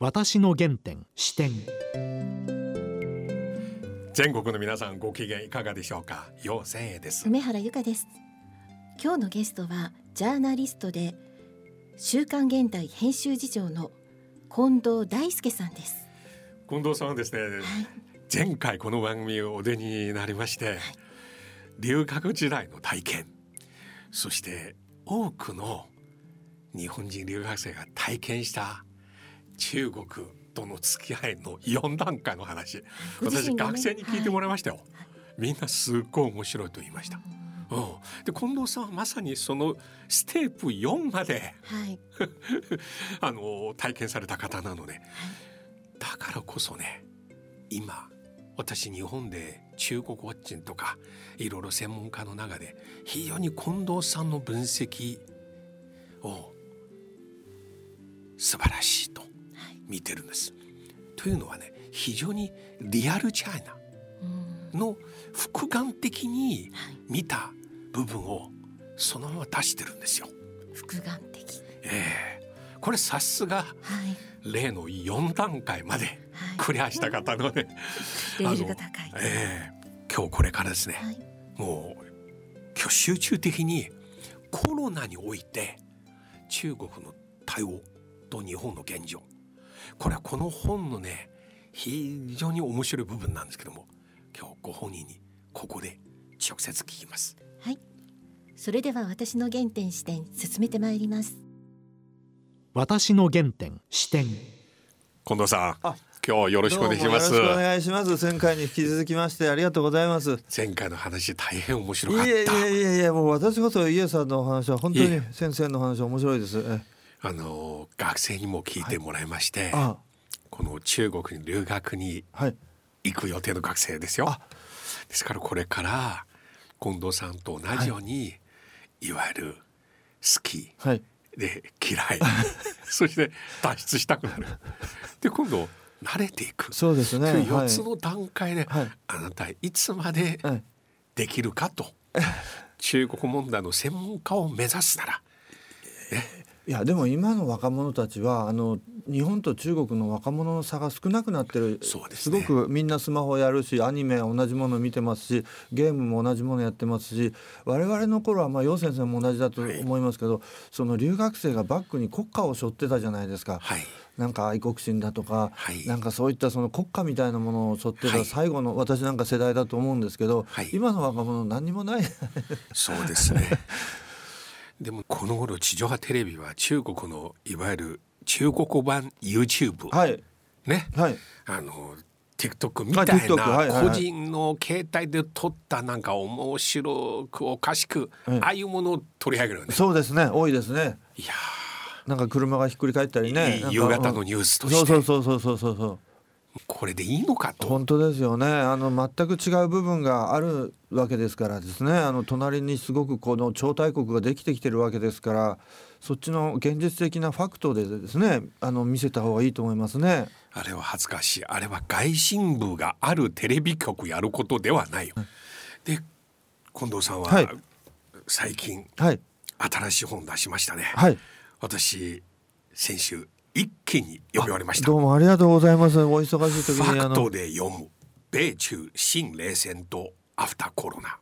私の原点視点。全国の皆さんご機嫌いかがでしょうか？陽千恵です。梅原由香です。今日のゲストはジャーナリストで週刊現代編集次長の近藤大輔さんです。近藤さんはですね、はい、前回この番組をお出になりまして、はい、留学時代の体験そして多くの日本人留学生が体験した中国との付き合いの4段階の話、私学生に聞いてもらいましたよ、はい、みんなすっごい面白いと言いました。うん、で近藤さんはまさにそのステップ4まで、はい、あの体験された方なので、はい、だからこそね今私日本で中国ウォッチンとかいろいろ専門家の中で非常に近藤さんの分析を素晴らしいと見てるんです。というのはね非常にリアルチャイナの複眼的に見た部分をそのまま出してるんですよ。複眼的。ええ。ー、これさすが、例の4段階までクリアした方のね、レベルが高い。ええ。ー、今日これからですね、はい、もう今日集中的にコロナにおいて中国の対応と日本の現状これはこの本のね非常に面白い部分なんですけども今日ご本人にここで直接聞きます。はい。それでは私の原点視点進めてまいります。私の原点視点。近藤さん今日よろしくお願いします。よろしくお願いします。前回に引き続きましてありがとうございます。前回の話大変面白かった。いやいやいやいやもう私こそイエさんのお話は本当に先生の話は面白いですあの学生にも聞いてもらいまして、はい、この中国に留学に行く予定の学生ですよ。はい、ですからこれから近藤さんと同じように、はい、いわゆる好き、で嫌い。そして脱出したくなる。で今度慣れていく。そうですね。4つの段階で、あなたいつまでできるかと、中国問題の専門家を目指すなら、ね、いやでも今の若者たちはあの日本と中国の若者の差が少なくなってる。す、ね,、すごくみんなスマホやるしアニメ同じもの見てますしゲームも同じものやってますし我々の頃はまあ楊先生も同じだと思いますけど、はい、その留学生がバックに国家を背負ってたじゃないですか。はい。なんか愛国心だとか、はい、なんかそういったその国家みたいなものを背負ってた最後の、私なんか世代だと思うんですけど、はい、今の若者何にもない。そうですね でもこの頃地上波テレビは中国のいわゆる中国版 YouTube、はい、ね、はい、あの TikTok みたいな個人の携帯で撮ったなんか面白くおかしく、ああいうものを取り上げる、ね、そうですね。多いですね。いやなんか車がひっくり返ったりね。夕方のニュースとして、そうそうそうそうそうそうこれでいいのかと。本当ですよね。あの全く違う部分があるわけですからですね。あの隣にすごくこの超大国ができてきてるわけですからそっちの現実的なファクトでですねあの見せた方がいいと思いますね。あれは恥ずかしい。あれは外信部があるテレビ局やることではないよ、で近藤さんは、はい、最近、はい、新しい本出しましたね、はい、私先週一気に読み終わりました。どうもありがとうございます。お忙しい時にファクトで読む米中新冷戦とアフターコロナ。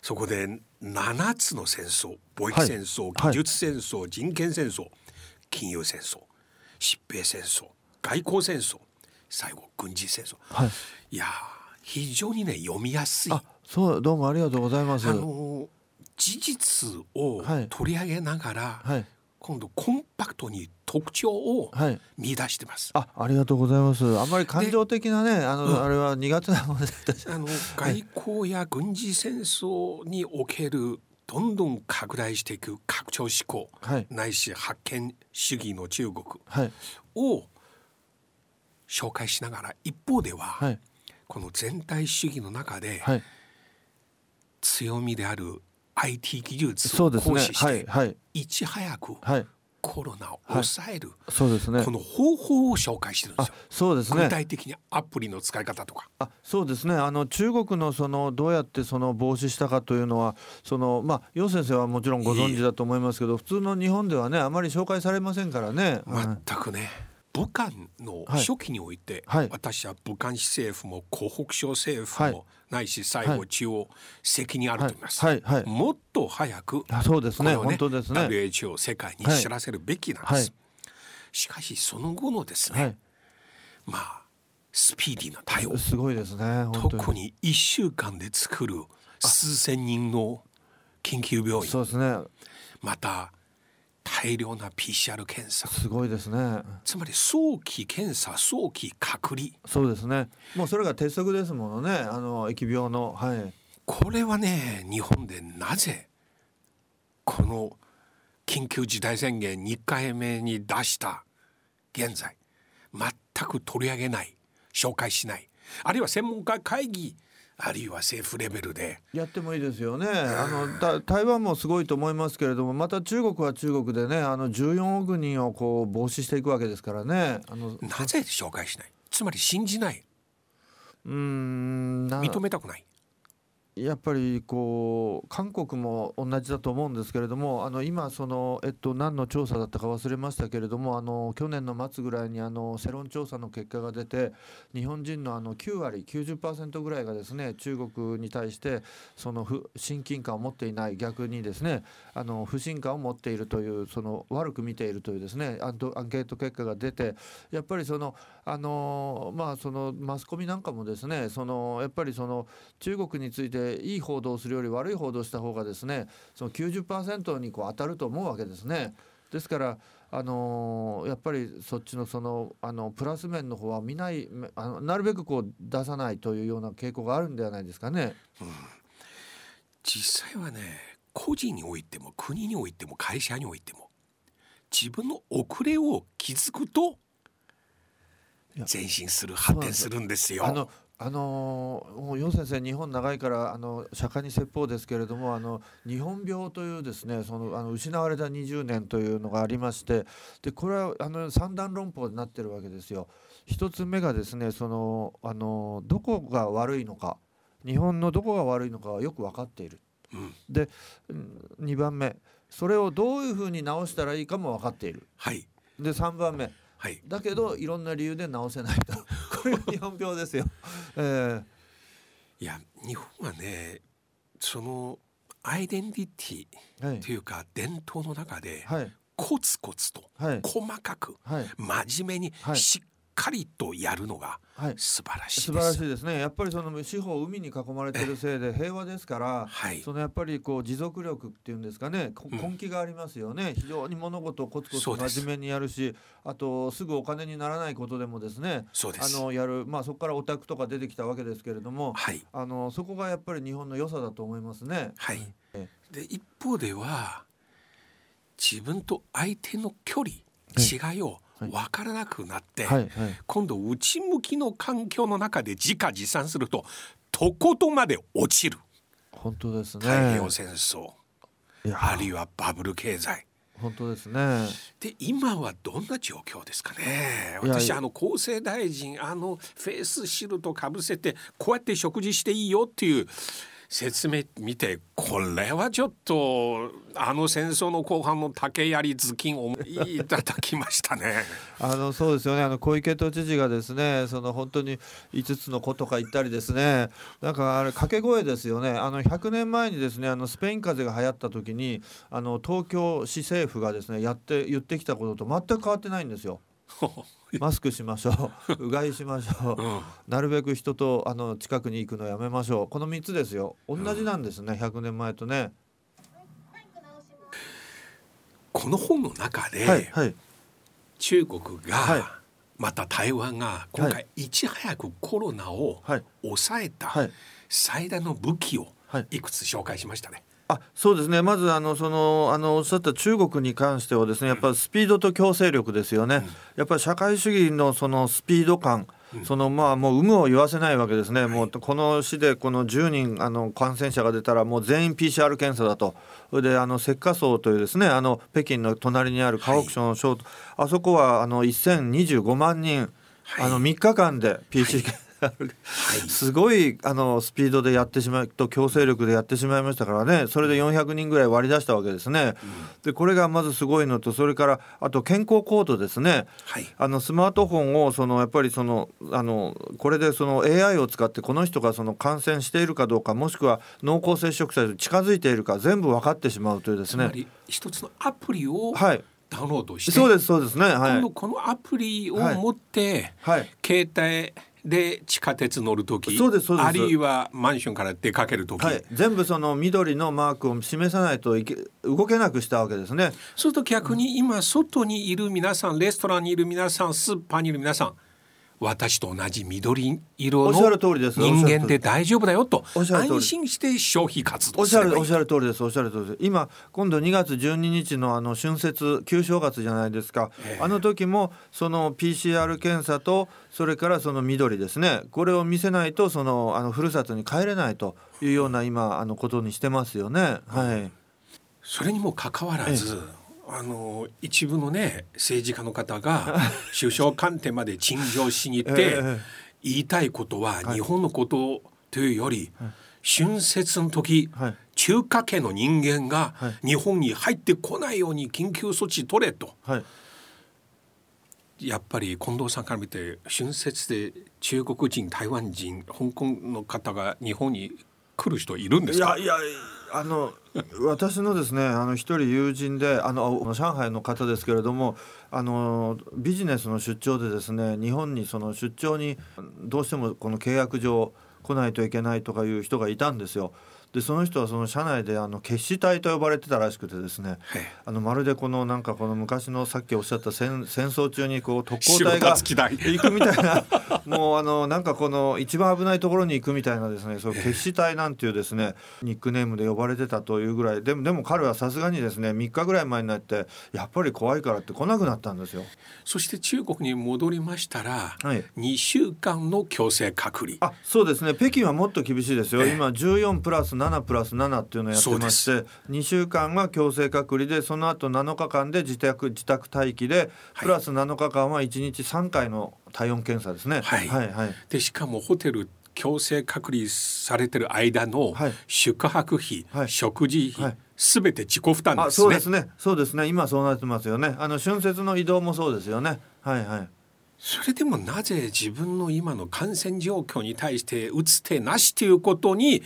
そこで7つの戦争貿易戦争、はい、技術戦争、はい、人権戦争金融戦争疾病戦争外交戦争最後軍事戦争、はい、いや非常にね読みやすい。そうどうもありがとうございます。あの事実を取り上げながら、はい今度コンパクトに特徴を見出してます。はい、あ、ありがとうございます。あんまり感情的なね、あの、うん、あれは苦手なので。あの外交や軍事戦争におけるどんどん拡大していく拡張思考、はい、ないし発見主義の中国を紹介しながら一方では、はい、この全体主義の中で、強みである IT 技術を行使して、はい、いち早くコロナを抑える、はい、そうですねこの方法を紹介してるんですよ。そうですね。具体的にアプリの使い方とか。あ、そうですね。あの中国のそのどうやってその防止したかというのはそのまあ楊先生はもちろんご存知だと思いますけど、普通の日本ではねあまり紹介されませんからね。全くね。武漢の初期において、はい私は武漢市政府も湖北省政府も、はいないし最後中央責任あると思います、はいはいはい。もっと早くあそうですね。これを本当ですね。WHO 世界に知らせるべきなんです、はいしかしその後のですね、はい。まあスピーディーな対応。すごいですね特に1週間で作る数千人の緊急病院。そうですね。また大量な PCR 検査。すごいですね。つまり早期検査早期隔離。そうですね。もうそれが鉄則ですものね。あの疫病の。はい。これはね日本でなぜこの緊急事態宣言2回目に出した現在全く取り上げない紹介しないあるいは専門家会議あるいは政府レベルでやってもいいですよね。あのた台湾もすごいと思いますけれども、また中国は中国でね、あの14億人をこう防止していくわけですからね。あのうなぜ紹介しない？つまり信じないーんな認めたくないやっぱりこう韓国も同じだと思うんですけれどもあの今その、えっと、何の調査だったか忘れましたけれどもあの去年の末ぐらいにあの世論調査の結果が出て日本人のあの9割90%ぐらいがですね中国に対してその不親近感を持っていない逆にですねあの不信感を持っているというその悪く見ているというですねアンアンケート結果が出てやっぱりそのあのまあそのマスコミなんかもですねそのやっぱりその中国についていい報道するより悪い報道した方がですねその90%にこう当たると思うわけですね。ですからあのやっぱりそっちのそのあのプラス面の方は見ないあのなるべくこう出さないというような傾向があるんではないですかね。うん実際はね個人においても国においても会社においても自分の遅れを気づくと前進する発展するんですよ。あのあのーもう楊先生日本長いからあの釈迦に説法ですけれどもあの日本病というですねそのあの失われた20年というのがありましてでこれはあの三段論法になってるわけですよ。一つ目がですねそのあのどこが悪いのか日本のどこが悪いのかはよく分かっている。うんでうん2番目それをどういうふうに直したらいいかも分かっている。はいで3番目はい。だけどいろんな理由で直せないと。これが日本病ですよ。えいや日本はねそのアイデンティティとい。うか伝統の中ではい。コツコツとはい。細かくはい。真面目にはい。しっかりとやるのがはい。素晴らしい素晴ら。しいですね。やっぱりその四方海に囲まれてるせいで平和ですからはい。そのやっぱりこう持続力っていうんですかね根気がありますよね、非常に物事をコツコツ真面目にやるしあとすぐお金にならないことでもですねあ。のやるまあそこからオタクとか出てきたわけですけれどもはい。あのそこがやっぱり日本の良さだと思いますね。はい。えで一方では自分と相手の距離違いをはい分からなくなって、はいはい。今度内向きの環境の中で自家自賛するととことんまで落ちる。本当ですね。太平洋戦争、あるいはバブル経済。本当ですね。で今はどんな状況ですかね。私あの厚生大臣あのフェイスシールドかぶせてこうやって食事していいよっていう説明見てこれはちょっとあの戦争の後半の竹槍頭巾をいただきましたね。あのそうですよねあの小池都知事がですねその本当に5つの子とか言ったりですねなんかあれ掛け声ですよねあの100年前にですねあのスペイン風邪が流行った時にあの東京市政府がですねやって言ってきたことと全く変わってないんですよ。マスクしましょう。うがいしましょう、うん。なるべく人とあの近くに行くのやめましょう。この3つですよ。同じなんですね、100年前とね。この本の中で、はいはい。中国が、はい。また台湾が今回いち早くコロナをはい。抑えたはい。最大の武器をはい。いくつ紹介しましたね。あそうですね。まずあのそのあのおっしゃった中国に関してはですねやっぱりスピードと強制力ですよね、やっぱり社会主義のそのスピード感、そのまあもう有無を言わせないわけですね、もうこの市でこの10人あの感染者が出たらもう全員 PCR 検査だと。それであの石化層というですねあの北京の隣にある河北省の省、あそこはあの1025万人、はい。あの3日間で PC、すごいあのスピードでやってしまうと強制力でやってしまいましたからねそれで400人ぐらい割り出したわけですね。でこれがまずすごいのとそれからあと健康コードですね、はいあのスマートフォンをそのやっぱりそのあのこれでその AI を使ってこの人がその感染しているかどうかもしくは濃厚接触者に近づいているか全部分かってしまうというですね。一つのアプリをはい、ダウンロードして、そうですそうですね。はい今度。このアプリを持って、はい。携帯で地下鉄乗る時そうですそうです。あるいはマンションから出かける時、はい、全部その緑のマークを示さないといけ動けなくしたわけですね。そうすると逆に今外にいる皆さんレストランにいる皆さんスーパーにいる皆さん私と同じ緑色おっしゃのる通りです。人間で大丈夫だよと安心して消費活おっしゃるおっしゃる通りです。おっしゃる通りです。今今度2月12日のあの春節旧正月じゃないですか、ええ。あの時もその PCR 検査とそれからその緑ですね。これを見せないとそのあのふるさとに帰れないというような今あのことにしてますよね。はい。それにもかかわらず、あの一部のね政治家の方が 首相官邸まで陳情しに行って、ええ言いたいことははい。日本のことというより、春節の時、はい。中華系の人間がは日本に入ってこないように緊急措置取れと。はい。やっぱり近藤さんから見て春節で中国人台湾人香港の方が日本に来る人いるんですか？いやいやあの私のですねあの一人友人であの上海の方ですけれどもあのビジネスの出張でですね日本にその出張にどうしてもこの契約上来ないといけないとかいう人がいたんですよ。でその人はその社内であの決死隊と呼ばれてたらしくてですねええ。あのまるでこのなんかこの昔のさっきおっしゃった戦戦争中にこう特攻隊が行くみたいな もうあのなんかこの一番危ないところに行くみたいなですねそう決死隊なんていうですねニックネームで呼ばれてたというぐらい。でもでも彼はさすがにですね3日ぐらい前になってやっぱり怖いからって来なくなったんですよ。そして中国に戻りましたら、はい。2週間の強制隔離。あそうですね。北京はもっと厳しいですよ、ええ。今14プラス7プラス7っていうのをやってまして2週間は強制隔離でその後7日間で自宅自宅待機ではい。プラス7日間は1日3回の体温検査ですね。はい。はい、はい。でしかもホテル強制隔離されてる間のはい。宿泊費、はい。食事費、はい。すべて自己負担ですね。あそうですね。そうですね。今そうなってますよね。あの春節の移動もそうですよね。はいはいそれでもなぜ自分の今の感染状況に対して打つ手なしということに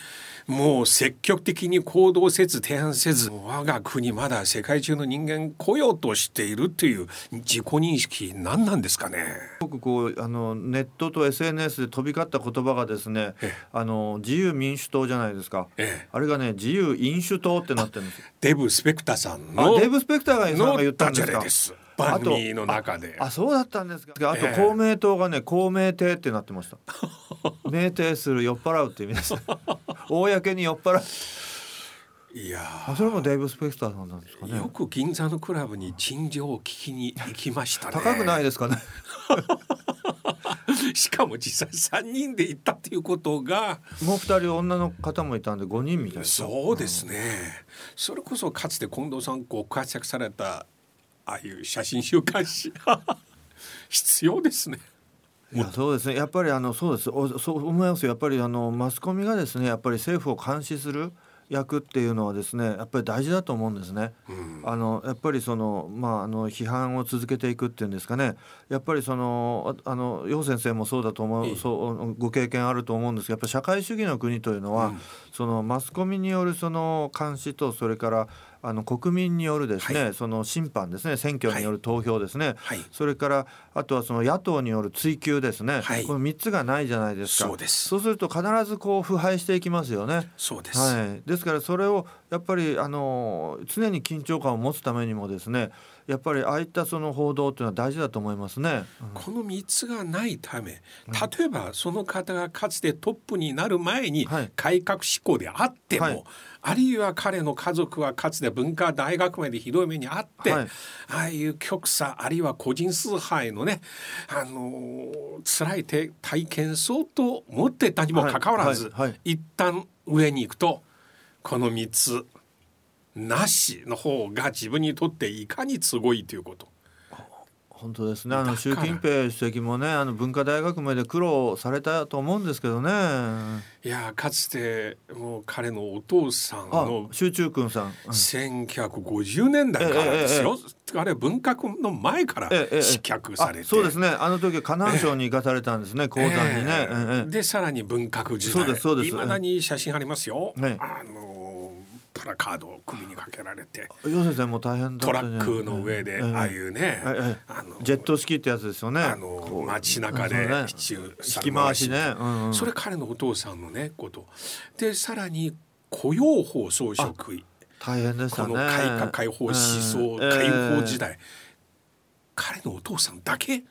もう積極的に行動せず提案せず我が国まだ世界中の人間来ようとしているという自己認識何なんですかね？僕こうあのネットと SNS で飛び交った言葉がですねええあの自由民主党じゃないですかええ、あれがね自由飲酒党ってなってるんですよデブ・スペクターさんのあデーブ・スペクターが言ったんですか。番組の中で。あそうだったんですか。あとええ。公明党がね公明亭ってなってました。酩酊する酔っ払うって意味です公に酔っ払う。いやあそれもデーブ・スペクターさんなんですかね。ーよく銀座のクラブに陳情を聞きに行きましたね。高くないですかね。しかも実際3人で行ったっていうことが。もう二人女の方もいたんで5人みたいな。そうですね、それこそかつて近藤さんご活躍されたああいう写真週刊誌。必要ですね。いやそうですね。やっぱりあのそうです。おそう思いますよ。やっぱりあのマスコミがですねやっぱり政府を監視する役っていうのはですねやっぱり大事だと思うんですね。うん。あのやっぱりそのまああの批判を続けていくっていうんですかね。やっぱりそのああの楊先生もそうだと思ええ。うそうご経験あると思うんですがやっぱり社会主義の国というのは、うん。そのマスコミによるその監視とそれからあの国民によるですね、はその審判ですね選挙による投票ですね、はい。それからあとはその野党による追及ですね、はい。この3つがないじゃないですか。そうです。そうすると必ずこう腐敗していきますよね。そうです、はい、ですからそれをやっぱりあの常に緊張感を持つためにもですねやっぱりああいったその報道というのは大事だと思いますね。この3つがないため例えばその方がかつてトップになる前にはい。改革志向であっても、はい。あるいは彼の家族はかつて文化大学までひどい目にあって、はい。ああいう極左あるいは個人崇拝のね、あのー辛い体体験そうと思ってたにもかかわらず、はい。はい。はい。一旦上に行くとこの3つなしの方が自分にとっていかにすごいということ。本当ですね。あの習近平主席もねあの文化大学まで苦労されたと思うんですけどね。いやかつてもう彼のお父さんの集中君さん、うん、1950年代からですよ、えええ、あれ文革の前から失脚されて、そうですね。あの時河南省に行かされたんですね、講談にね、でさらに文革時代。そうですそうです。いまだに写真ありますよ、ね、あのプラカードを首にかけられて先生も大変トラックの上で、ああいうね、あのジェット式ってやつですよねあの街中で引き回しね、それ彼のお父さんのねことでさらに雇用法総職位大変でしたねこの改革開放思想、解放時代、彼のお父さんだけ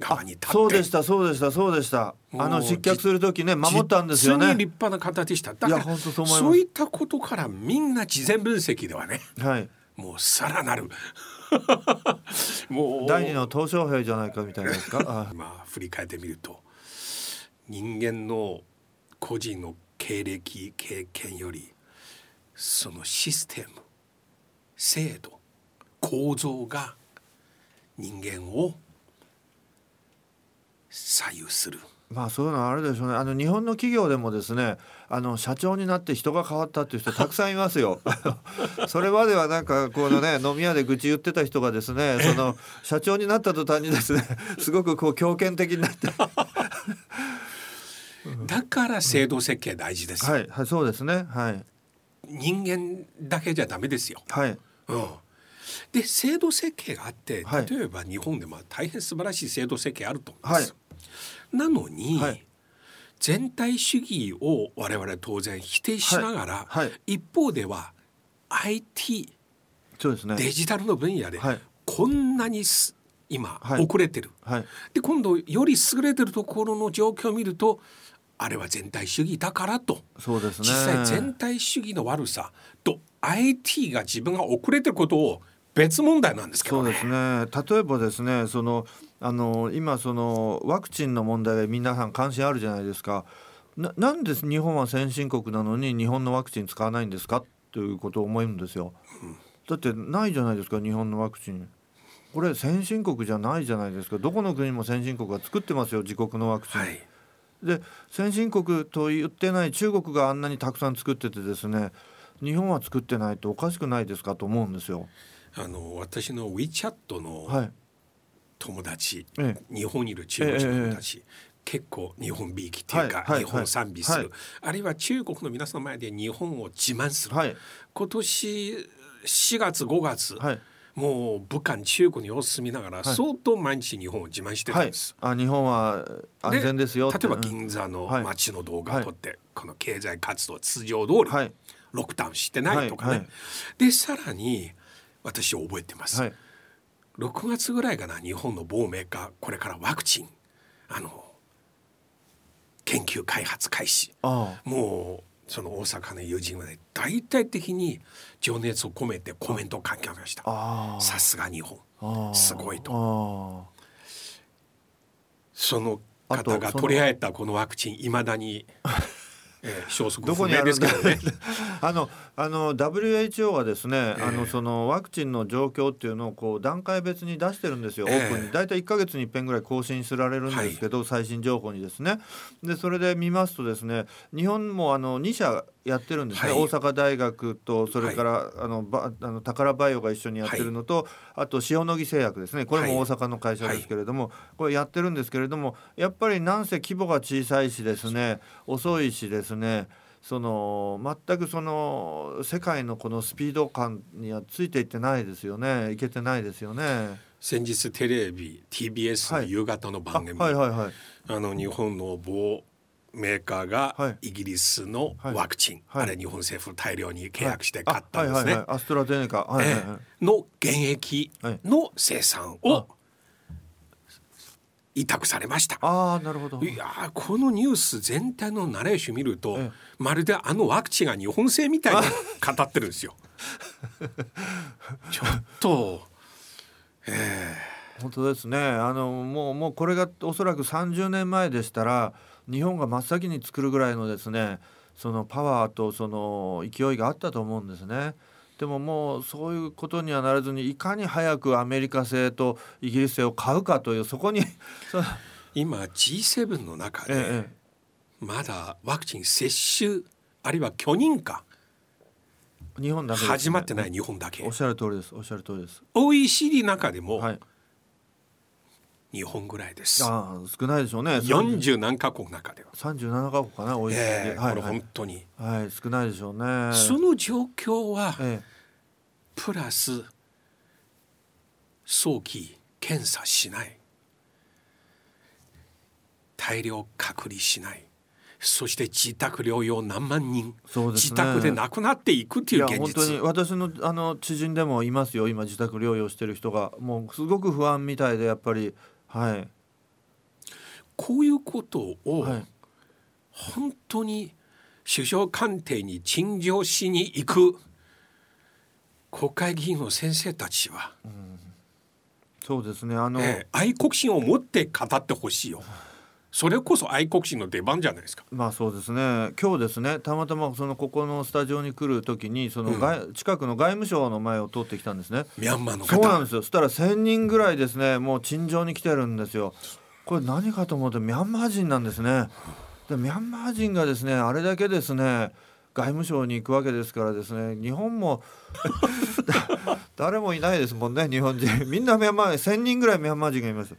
側に立って。そうでしたそうでしたそうでした。あの失脚する時ね守ったんですよね。立派な方でした。だからそうそういったことからみんな事前分析ではね、はい、もうさらなる。もう。第二の鄧小平じゃないかみたいなですか。まあ振り返ってみると人間の個人の経歴経験よりそのシステム制度構造が人間を左右する。まあそういうのはあるでしょうね。あの日本の企業でもですね、あの社長になって人が変わったっていう人 たくさんいますよ。それまではなんかこのね飲み屋で愚痴言ってた人がですね、その社長になった途端にですね、すごくこう強権的になって。だから制度設計大事です、はい、はい、そうですね。はい。人間だけじゃダメですよ。はい。うん。で制度設計があって、例えば日本でも大変素晴らしい制度設計あると思います。はいなのに、はい、全体主義を我々当然否定しながら、はい。はい、一方では IT そうです、ね、デジタルの分野でこんなに今遅れてる、で今度より優れてるところの状況を見るとあれは全体主義だからと。そうです、ね、実際全体主義の悪さと IT が自分が遅れてることを別問題なんですけど、ね、そうですね。例えばですねそのあの今そのワクチンの問題で皆さん関心あるじゃないですか。ななんで日本は先進国なのに日本のワクチン使わないんですか？ということを思うんですよ、うん、だってないじゃないですか日本のワクチン。これ先進国じゃないじゃないですか。どこの国も先進国が作ってますよ自国のワクチン、はい、で先進国と言ってない中国があんなにたくさん作っててですね日本は作ってないとおかしくないですか？と思うんですよ。あの私の WeChat の、はい友達、ええ、日本にいる中国人の友達、え、結構日本びいきっていうか、はい、日本賛美する、はい、あるいは中国の皆さんの前で日本を自慢する、はい、今年4月5月、もう武漢中国に様子見ながら相当毎日日本を自慢してたんです。あ日本は安全ですよ例えば銀座の街の動画を撮って、この経済活動通常通り、ロックダウンしてないとかね。でさらに私覚えてます。6月ぐらいかな日本の某メーカーこれからワクチンあの研究開発開始。もうその大阪の友人はね大体的に情熱を込めてコメントを書きました。さすが日本。すごいと。その方が取り合えたこのワクチンいまだにえー、消息不明ですけどね。あのあの WHO はですね、えー、あのそのワクチンの状況っていうのをこう段階別に出してるんですよ、えー、オープンに。大体1か月に1遍ぐらい更新すられるんですけど、はい、最新情報にですね。でそれで見ますとですね日本もあの2社やってるんですね、はい、大阪大学とそれから、はい、あのばあの宝バイオが一緒にやってるのと、あと塩野義製薬ですね。これも大阪の会社ですけれども、これやってるんですけれどもやっぱりなんせ規模が小さいしですね遅いしですねその全くその世界のこのスピード感にはついていってないですよね。いけてないですよね。先日テレビ TBS の夕方の番組、はいはいはいはい、あの日本の某メーカーがイギリスのワクチン、はい、あれ日本政府大量に契約して買ったんですね。アストラゼネカ、はい。はい。はい。えー、の現役の生産を委託されました。あなるほど。いやこのニュース全体のナレーション見ると、えまるであのワクチンが日本製みたいに語ってるんですよ。ちょっと、えー、本当ですね。あのもうもうこれがおそらく30年前でしたら日本が真っ先に作るぐらいのですねそのパワーとその勢いがあったと思うんですね。でももうそういうことにはならずにいかに早くアメリカ製とイギリス製を買うかというそこに 今 G7 の中で、ええ、まだワクチン接種あるいは許認可日本だけ、ね、始まってない日本だけ。おっしゃる通りですおっしゃる通りです。OECD 中でも、はい、日本ぐらいです。あ少ないでしょうね。40何カ国の中では。37カ国かな OECD、えー、これ本当に、はい、はい、少ないでしょうね。その状況は、ええ、プラス早期検査しない。大量隔離しない。そして自宅療養何万人、ね、自宅で亡くなっていくっていう現実。本当に私のあの知人でもいますよ今自宅療養してる人が。もうすごく不安みたいでやっぱりはい。こういうことを、本当に首相官邸に陳情しに行く国会議員の先生たちは、うん、そうですね。あの、え愛国心を持って語ってほしいよ。それこそ愛国心の出番じゃないですか。まあそうですね。今日ですね、たまたまそのここのスタジオに来るときにその外、うん、近くの外務省の前を通ってきたんですね。ミャンマーのそうなんですよ。そしたら千人ぐらいですね、もう陳情に来てるんですよ。これ何かと思うとミャンマー人なんですね。でミャンマー人がですね、あれだけですね。外務省に行くわけですからですね日本も 誰もいないですもんね日本人みんなミャンマー1,000人ぐらいミャンマー人がいます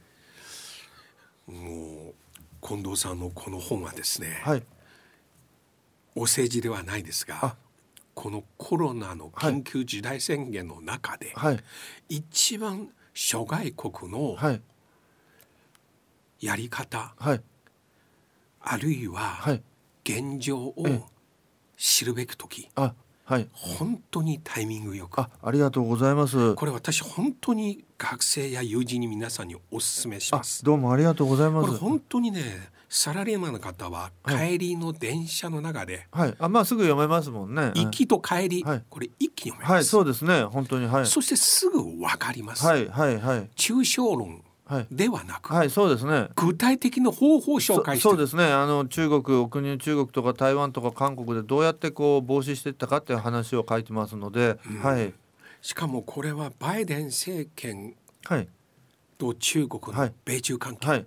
もう近藤さんのこの本はですね、はい、お政治ではないですがこのコロナの緊急事態宣言の中で、はい、一番諸外国のやり方、はい、あるいは現状を知るべき時、はい、本当にタイミングよく。あありがとうございます。これ私本当に学生や友人に皆さんにお勧めします。どうもありがとうございます。これ本当にねサラリーマンの方は帰りの電車の中で、はい、あまあすぐ読めますもんね。行きと帰り、はい、これ一気に読めます、はい、そうですね。本当にはい。そしてすぐわかります。はいはいはい。抽象論ではなく、はい、そうですね。具体的な方法を紹介してそうですね。あの中国お国中国とか台湾とか韓国でどうやってこう防止していったかっていう話を書いてますので、うん、はい。しかもこれはバイデン政権と中国の米中関係、はい、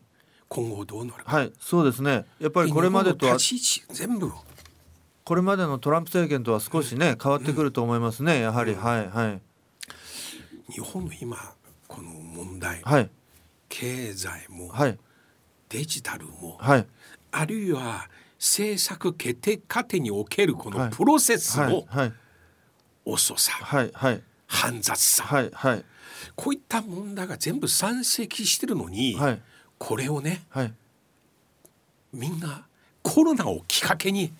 今後どうなるか、はい、そうですね。やっぱりこれまでとは全部これまでのトランプ政権とは少しね、うん、変わってくると思いますね。やはり、うん、はい。はい。日本の今この問題、はい経済も、はい、デジタルも、はい、あるいは政策決定過程におけるこのプロセスの遅さ、はい。はい、煩雑さ、はい。はい、こういった問題が全部山積してるのに、はい、これをね、はい、みんなコロナをきっかけに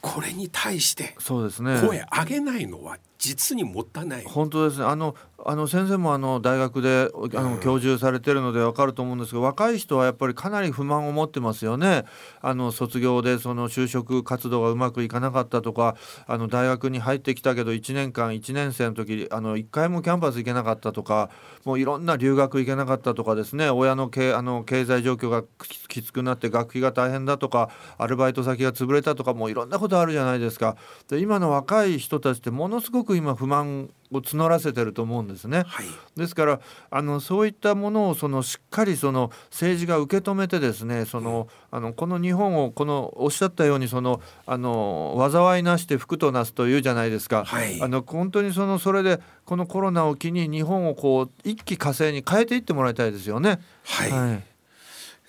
これに対して声上げないのは実にもったいない。本当ですね。あのあの先生もあの大学であの教授されてるのでわかると思うんですけど、若い人はやっぱりかなり不満を持ってますよね。あの卒業でその就職活動がうまくいかなかったとか、あの大学に入ってきたけど1年間1年生の時あの1回もキャンパス行けなかったとか、もういろんな留学行けなかったとかですね。親の経あの経済状況がきつくなって学費が大変だとか、アルバイト先が潰れたとか、もういろんなことあるじゃないですか。で今の若い人たちってものすごくく今不満を募らせてると思うんですね。はい、ですからあのそういったものをそのしっかりその政治が受け止めてですねその、うん、あのこの日本をこのおっしゃったようにそのあの災いなして福となすというじゃないですか。はい、あの本当にそのそれでこのコロナを機に日本をこう一気火星に変えていってもらいたいですよね。はい、は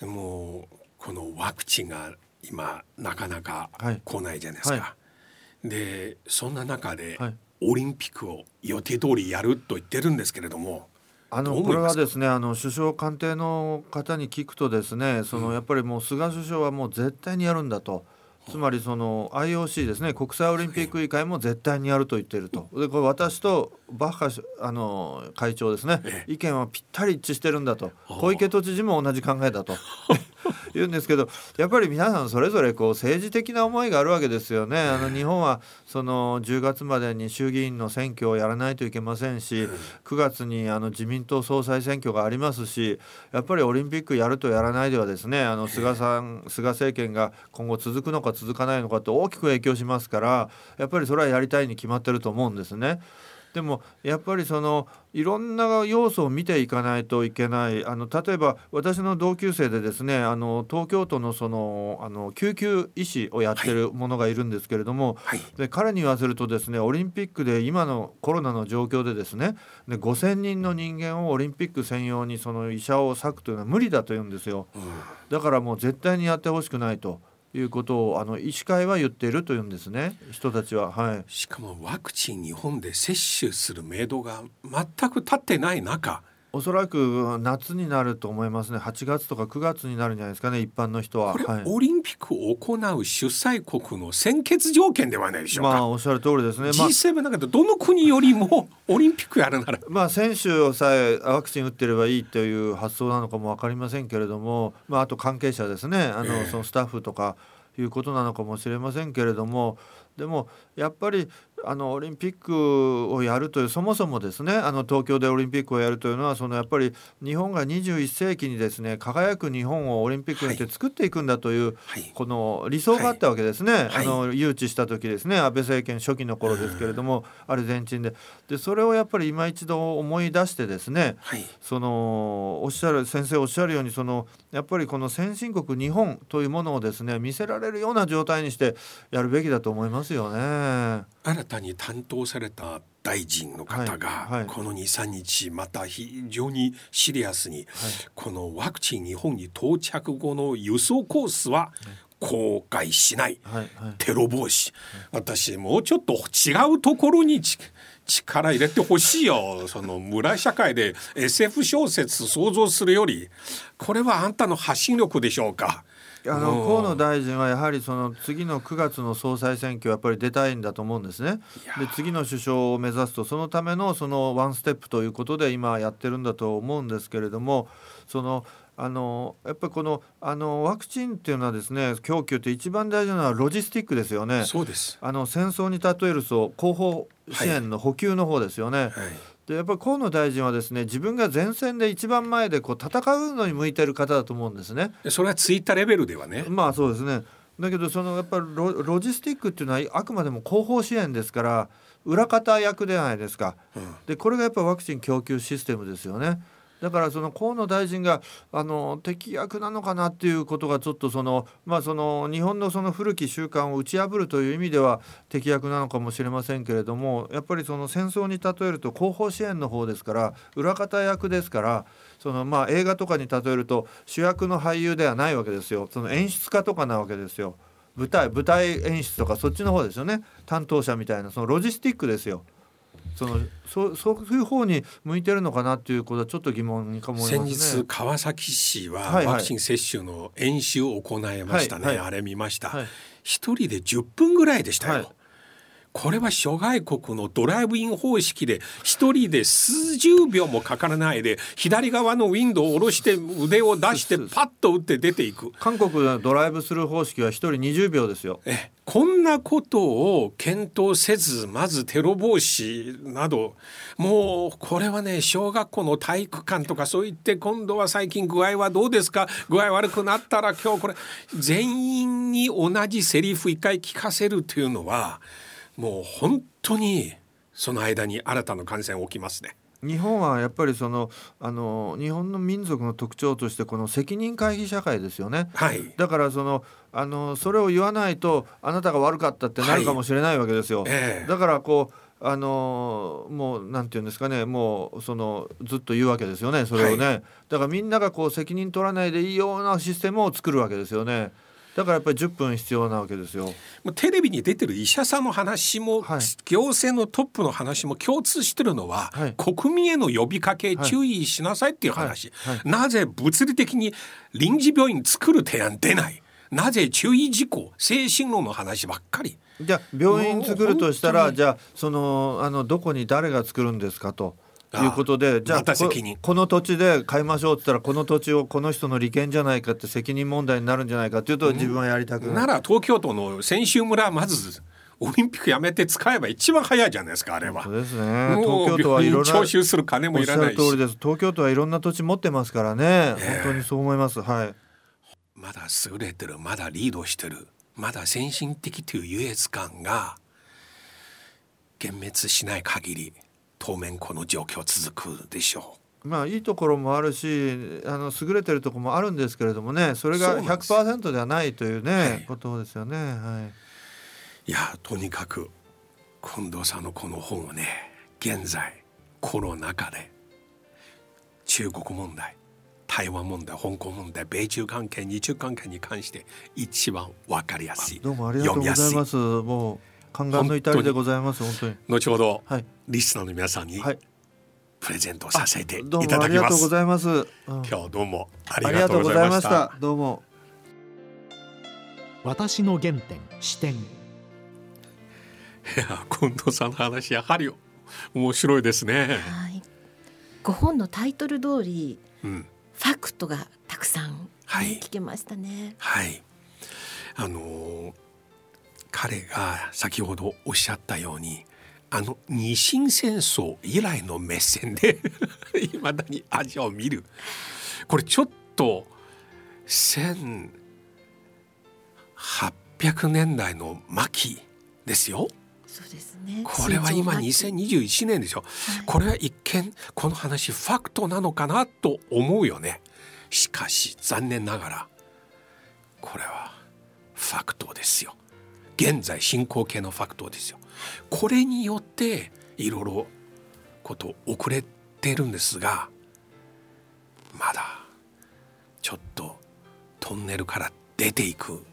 い、もうこのワクチンが今なかなか来ないじゃないですか。はい。でそんな中で、オリンピックを予定通りやると言ってるんですけれども。あのこれはですねあの首相官邸の方に聞くとですねそのやっぱりもう菅首相はもう絶対にやるんだと。つまりその IOC ですね国際オリンピック委員会も絶対にやると言っていると。でこれ私とバッハあの会長ですね意見はぴったり一致してるんだと。小池都知事も同じ考えだと 言うんですけどやっぱり皆さんそれぞれこう政治的な思いがあるわけですよね。あの日本はその10月までに衆議院の選挙をやらないといけませんし9月にあの自民党総裁選挙がありますしやっぱりオリンピックやるとやらないではですねあの菅さん菅政権が今後続くのか続かないのかって大きく影響しますからやっぱりそれはやりたいに決まってると思うんですね。でもやっぱりそのいろんな要素を見ていかないといけないあの例えば私の同級生でですねあの東京都のそのあの救急医師をやってる者がいるんですけれども、はい、で彼に言わせるとですねオリンピックで今のコロナの状況でですねで5,000人の人間をオリンピック専用にその医者を割くというのは無理だと言うんですよ。だからもう絶対にやってほしくないと。いうことをあの医師会は言っているというんですね。人たちは、はい、しかもワクチン日本で接種するメイドが全く立ってない中おそらく夏になると思いますね。8月とか9月になるんじゃないですかね一般の人は。これ、はい、オリンピックを行う主催国の先決条件ではないでしょうまあおっしゃる通りですね、まあ、G7 の中でどの国よりもオリンピックやるなら。まあ選手をさえワクチン打ってればいいという発想なのかも分かりませんけれども、まあ、あと関係者ですね。あの、えー、そのスタッフとかいうことなのかもしれませんけれども。でもやっぱりあのオリンピックをやるというそもそもですねあの東京でオリンピックをやるというのはそのやっぱり日本が21世紀にですね輝く日本をオリンピックにして作っていくんだという、はい、この理想があったわけですね、はい、あの誘致した時ですね安倍政権初期の頃ですけれども、アルゼンチンで。でそれをやっぱり今一度思い出してですね、はい、そのおっしゃる先生おっしゃるようにそのやっぱりこの先進国日本というものをですね見せられるような状態にしてやるべきだと思いますよね。新たに担当された大臣の方がこの23日また非常にシリアスにこのワクチン日本に到着後の輸送コースは公開しない、テロ防止、私もうちょっと違うところに力入れてほしいよその村社会で SF 小説想像するよりこれはあんたの発信力でしょうか。あの河野大臣はやはりその次の9月の総裁選挙やっぱり出たいんだと思うんですね。で次の首相を目指すとそのためのそのワンステップということで今やってるんだと思うんですけれどもそのあのやっぱりこのあのワクチンっていうのはですね供給って一番大事なのはロジスティックですよね。そうですあの戦争に例えると後方支援の補給の方ですよね。はいはいでやっぱり河野大臣はですね自分が前線で一番前でこう戦うのに向いてる方だと思うんですね。それはツイッターレベルではね。まあそうですね。だけどそのやっぱりロロジスティックっていうのはあくまでも後方支援ですから裏方役ではないですか。うん、でこれがやっぱワクチン供給システムですよね。だからその河野大臣があの敵役なのかなっていうことがちょっとそのまあその日本のその古き習慣を打ち破るという意味では敵役なのかもしれませんけれどもやっぱりその戦争に例えると後方支援の方ですから裏方役ですからそのまあ映画とかに例えると主役の俳優ではないわけですよ。その演出家とかなわけですよ。舞台舞台演出とかそっちの方ですよね。担当者みたいなそのロジスティックですよ。そのそそういう方に向いてるのかなっていうことはちょっと疑問にかも、ね、先日川崎市はワクチン接種の演習を行いましたね、はいはい、あれ見ました、一、はい、人で10分ぐらいでしたよ、これは諸外国のドライブイン方式で一人で数十秒もかからないで左側のウィンドウを下ろして腕を出してパッと打って出ていく。韓国のドライブスルー方式は一人20秒ですよ。えこんなことを検討せずまずテロ防止など。もうこれはね小学校の体育館とかそう言って今度は最近具合はどうですか？具合悪くなったら今日これ。全員に同じセリフ一回聞かせるというのはもう本当にその間に新たな感染起きますね。日本はやっぱりそのあの日本の民族の特徴としてこの責任回避社会ですよね、はい、だからそのあのそれを言わないとあなたが悪かったってなるかもしれないわけですよ、はいえ。ー、だからこうあのもうなんて言うんですかね。もうそのずっと言うわけですよね。それをね、はい、だからみんながこう責任取らないでいいようなシステムを作るわけですよね。だからやっぱり10分必要なわけですよ。テレビに出てる医者さんの話も、はい、行政のトップの話も共通してるのは、はい、国民への呼びかけ、注意しなさいっていう話、なぜ物理的に臨時病院作る提案出ない？なぜ注意事項精神論の話ばっかり？じゃあ病院作るとしたらじゃあそのあのどこに誰が作るんですかと。いうことでじゃあまたこの土地で買いましょうって言ったらこの土地をこの人の利権じゃないかって責任問題になるんじゃないかっていうと自分はやりたくない。なら東京都の選手村まずオリンピックやめて使えば一番早いじゃないですかあれはそうですね。東京都はいろんな徴収する金もいらない。東京都はいろんな土地持ってますからね。ええ本当にそう思います。はい。まだ優れてるまだリードしてるまだ先進的という優越感が幻滅しない限り当面この状況続くでしょまあいいところもあるし、あの優れてるところもあるんですけれどもね、それがそうなんです100%ではないというね、はいことですよね。はい。ういやとにかく近藤さんのこの本をね現在コロナ禍で中国問題台湾問題香港問題米中関係日中関係に関して一番わかりやすいどうもありがとうございます。もう勘願の至りでございます。本当に。後ほど、はいリスナーの皆さんにはい。プレゼントさせていただきますありがとうございます。うん今日どうもありがとうごございましたた。どうも。私の原点視点いや近藤さんの話やはり面白いですね。はい。ご本のタイトル通りうん、ファクトがたくさん、ねはい聞けましたね。はい。あのー彼が先ほどおっしゃったように、あの日清戦争以来の目線で いまだにアジアを見る。これちょっと1800年代の末期ですよ。そうですね。これは今水上2021年でしょ。はいこれは一見この話ファクトなのかなと思うよねしかし残念ながらこれはファクトですよ現在進行形のファクトですよ。これによっていろいろこと遅れてるんですがまだちょっとトンネルから出ていく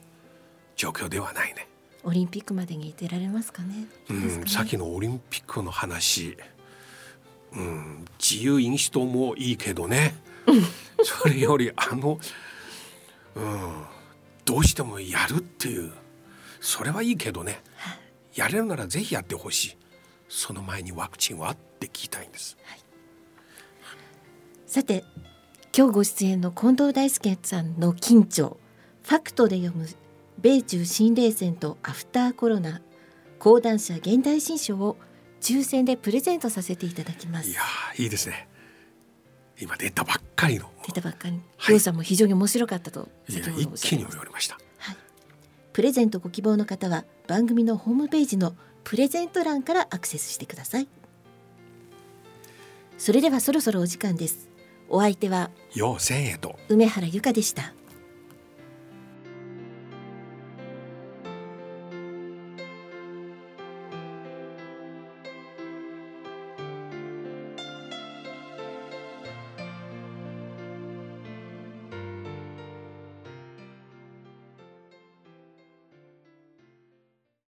状況ではないね。オリンピックまでに出られますかね。うん、ですかね。さっきのオリンピックの話、うん、自由民主党もいいけどね。それよりあの、うん、どうしてもやるっていうそれはいいけどねやれるならぜひやってほしい。その前にワクチンは？って聞きたいんです。さて今日ご出演の近藤大輔さんの緊張ファクトで読む米中新冷戦とアフターコロナ講談社現代新書を抽選でプレゼントさせていただきます。いやーいいですね。今出たばっかりの。出たばっかり。はい。も非常に面白かったと一気に読みました。はい、プレゼントご希望の方は番組のホームページのプレゼント欄からアクセスしてください。それではそろそろお時間です。お相手はよう千円と。梅原由香でした